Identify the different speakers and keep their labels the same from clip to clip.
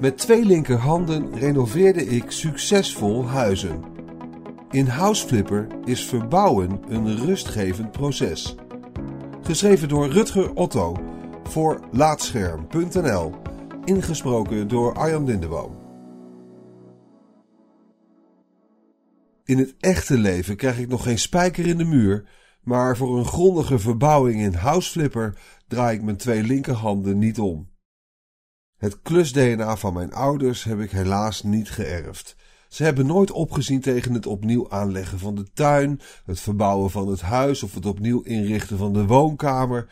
Speaker 1: Met twee linkerhanden renoveerde ik succesvol huizen. In Houseflipper is verbouwen een rustgevend proces. Geschreven door Rutger Otto voor Laatscherm.nl. Ingesproken door Arjan Lindeboom. In het echte leven krijg ik nog geen spijker in de muur, maar voor een grondige verbouwing in Houseflipper draai ik mijn twee linkerhanden niet om. Het klus-DNA van mijn ouders heb ik helaas niet geërfd. Ze hebben nooit opgezien tegen het opnieuw aanleggen van de tuin, het verbouwen van het huis of het opnieuw inrichten van de woonkamer.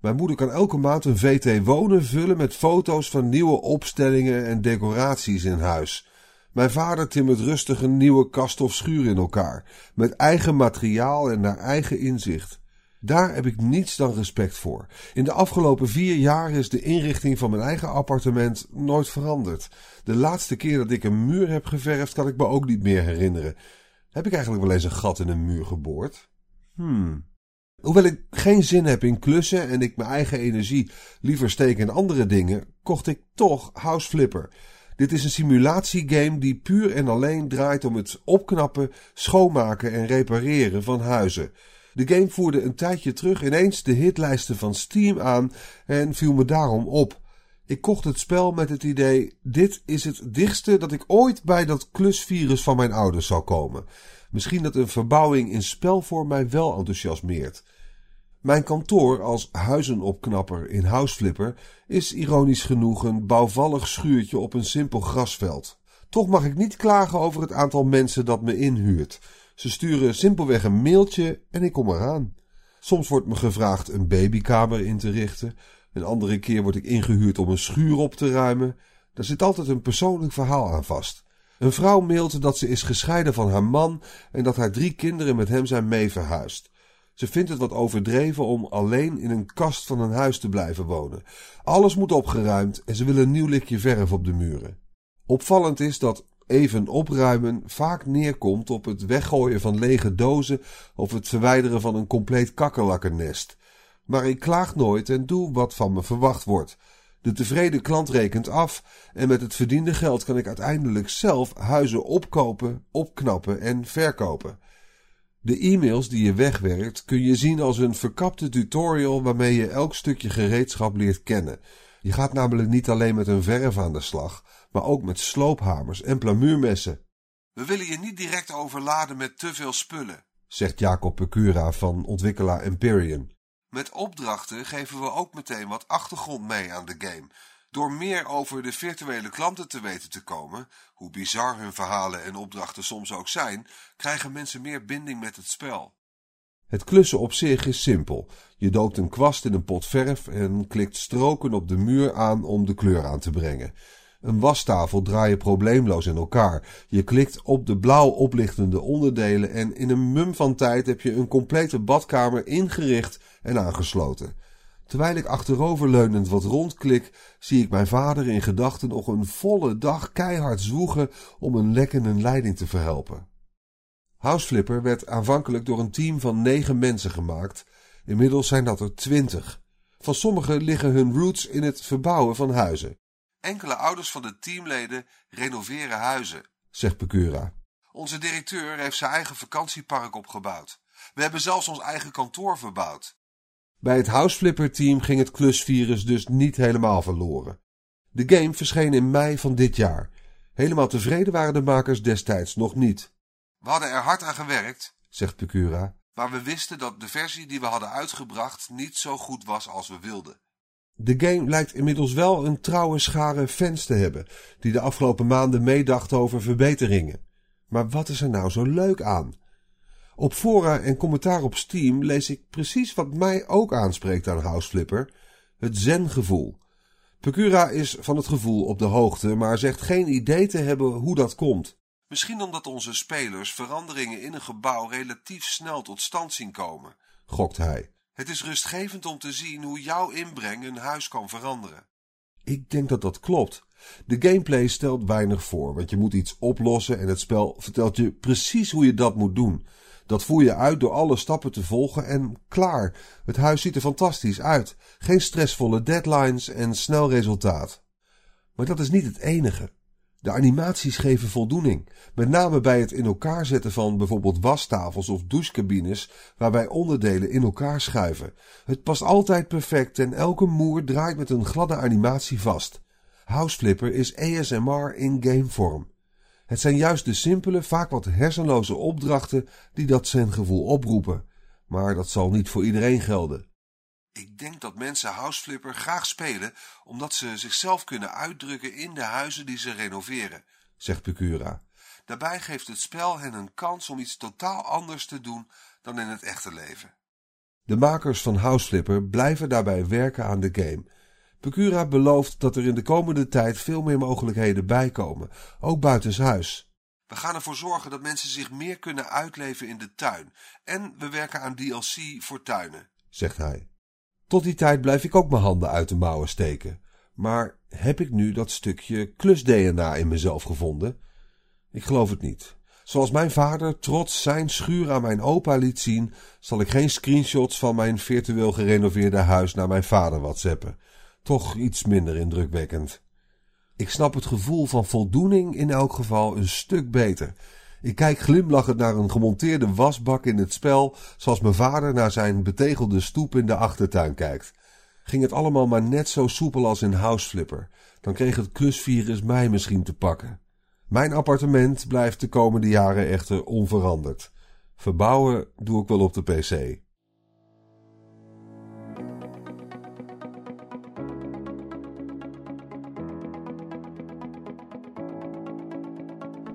Speaker 1: Mijn moeder kan elke maand een VT wonen vullen met foto's van nieuwe opstellingen en decoraties in huis. Mijn vader timmert rustig een nieuwe kast of schuur in elkaar, met eigen materiaal en naar eigen inzicht. Daar heb ik niets dan respect voor. In de afgelopen vier jaar is de inrichting van mijn eigen appartement nooit veranderd. De laatste keer dat ik een muur heb geverfd kan ik me ook niet meer herinneren. Heb ik eigenlijk wel eens een gat in een muur geboord? Hmm. Hoewel ik geen zin heb in klussen en ik mijn eigen energie liever steek in andere dingen, kocht ik toch House Flipper. Dit is een simulatiegame die puur en alleen draait om het opknappen, schoonmaken en repareren van huizen. De game voerde een tijdje terug ineens de hitlijsten van Steam aan en viel me daarom op. Ik kocht het spel met het idee: dit is het dichtste dat ik ooit bij dat klusvirus van mijn ouders zal komen. Misschien dat een verbouwing in spelvorm mij wel enthousiasmeert. Mijn kantoor als huizenopknapper in Houseflipper is ironisch genoeg een bouwvallig schuurtje op een simpel grasveld. Toch mag ik niet klagen over het aantal mensen dat me inhuurt. Ze sturen simpelweg een mailtje en ik kom eraan. Soms wordt me gevraagd een babykamer in te richten. Een andere keer word ik ingehuurd om een schuur op te ruimen. Daar zit altijd een persoonlijk verhaal aan vast. Een vrouw mailt dat ze is gescheiden van haar man en dat haar drie kinderen met hem zijn mee verhuisd. Ze vindt het wat overdreven om alleen in een kast van een huis te blijven wonen. Alles moet opgeruimd en ze wil een nieuw likje verf op de muren. Opvallend is dat even opruimen vaak neerkomt op het weggooien van lege dozen of het verwijderen van een compleet kakkerlakkennest. Maar ik klaag nooit en doe wat van me verwacht wordt. De tevreden klant rekent af en met het verdiende geld kan ik uiteindelijk zelf huizen opkopen, opknappen en verkopen. De e-mails die je wegwerkt kun je zien als een verkapte tutorial waarmee je elk stukje gereedschap leert kennen. Je gaat namelijk niet alleen met een verf aan de slag, maar ook met sloophamers en plamuurmessen. We willen je niet direct overladen met te veel spullen, zegt Jacob Pecura van ontwikkelaar Empyrean. Met opdrachten geven we ook meteen wat achtergrond mee aan de game. Door meer over de virtuele klanten te weten te komen, hoe bizar hun verhalen en opdrachten soms ook zijn, krijgen mensen meer binding met het spel. Het klussen op zich is simpel. Je doopt een kwast in een pot verf en klikt stroken op de muur aan om de kleur aan te brengen. Een wastafel draai je probleemloos in elkaar. Je klikt op de blauw oplichtende onderdelen en in een mum van tijd heb je een complete badkamer ingericht en aangesloten. Terwijl ik achteroverleunend wat rondklik, zie ik mijn vader in gedachten nog een volle dag keihard zwoegen om een lekkende leiding te verhelpen. Houseflipper werd aanvankelijk door een team van negen mensen gemaakt. Inmiddels zijn dat er twintig. Van sommigen liggen hun roots in het verbouwen van huizen. Enkele ouders van de teamleden renoveren huizen, zegt Pecura. Onze directeur heeft zijn eigen vakantiepark opgebouwd. We hebben zelfs ons eigen kantoor verbouwd. Bij het Houseflipper-team ging het klusvirus dus niet helemaal verloren. De game verscheen in mei van dit jaar. Helemaal tevreden waren de makers destijds nog niet. We hadden er hard aan gewerkt, zegt Pecura, maar we wisten dat de versie die we hadden uitgebracht niet zo goed was als we wilden. De game lijkt inmiddels wel een trouwe schare fans te hebben, die de afgelopen maanden meedachten over verbeteringen. Maar wat is er nou zo leuk aan? Op fora en commentaar op Steam lees ik precies wat mij ook aanspreekt aan Houseflipper: het zen-gevoel. Pecura is van het gevoel op de hoogte, maar zegt geen idee te hebben hoe dat komt. Misschien omdat onze spelers veranderingen in een gebouw relatief snel tot stand zien komen, gokt hij. Het is rustgevend om te zien hoe jouw inbreng een huis kan veranderen. Ik denk dat dat klopt. De gameplay stelt weinig voor, want je moet iets oplossen en het spel vertelt je precies hoe je dat moet doen. Dat voer je uit door alle stappen te volgen en klaar. Het huis ziet er fantastisch uit. Geen stressvolle deadlines en snel resultaat. Maar dat is niet het enige. De animaties geven voldoening, met name bij het in elkaar zetten van bijvoorbeeld wastafels of douchecabines waarbij onderdelen in elkaar schuiven. Het past altijd perfect en elke moer draait met een gladde animatie vast. Houseflipper is ASMR in gamevorm. Het zijn juist de simpele, vaak wat hersenloze opdrachten die dat zengevoel oproepen. Maar dat zal niet voor iedereen gelden. Ik denk dat mensen Houseflipper graag spelen omdat ze zichzelf kunnen uitdrukken in de huizen die ze renoveren, zegt Pecura. Daarbij geeft het spel hen een kans om iets totaal anders te doen dan in het echte leven. De makers van Houseflipper blijven daarbij werken aan de game. Pecura belooft dat er in de komende tijd veel meer mogelijkheden bijkomen, ook buitenshuis. We gaan ervoor zorgen dat mensen zich meer kunnen uitleven in de tuin en we werken aan DLC voor tuinen, zegt hij. Tot die tijd blijf ik ook mijn handen uit de mouwen steken. Maar heb ik nu dat stukje klus-DNA in mezelf gevonden? Ik geloof het niet. Zoals mijn vader trots zijn schuur aan mijn opa liet zien, zal ik geen screenshots van mijn virtueel gerenoveerde huis naar mijn vader whatsappen. Toch iets minder indrukwekkend. Ik snap het gevoel van voldoening in elk geval een stuk beter. Ik kijk glimlachend naar een gemonteerde wasbak in het spel, zoals mijn vader naar zijn betegelde stoep in de achtertuin kijkt. Ging het allemaal maar net zo soepel als in Houseflipper, dan kreeg het klusvirus mij misschien te pakken. Mijn appartement blijft de komende jaren echter onveranderd. Verbouwen doe ik wel op de PC.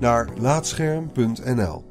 Speaker 1: naar laatscherm.nl.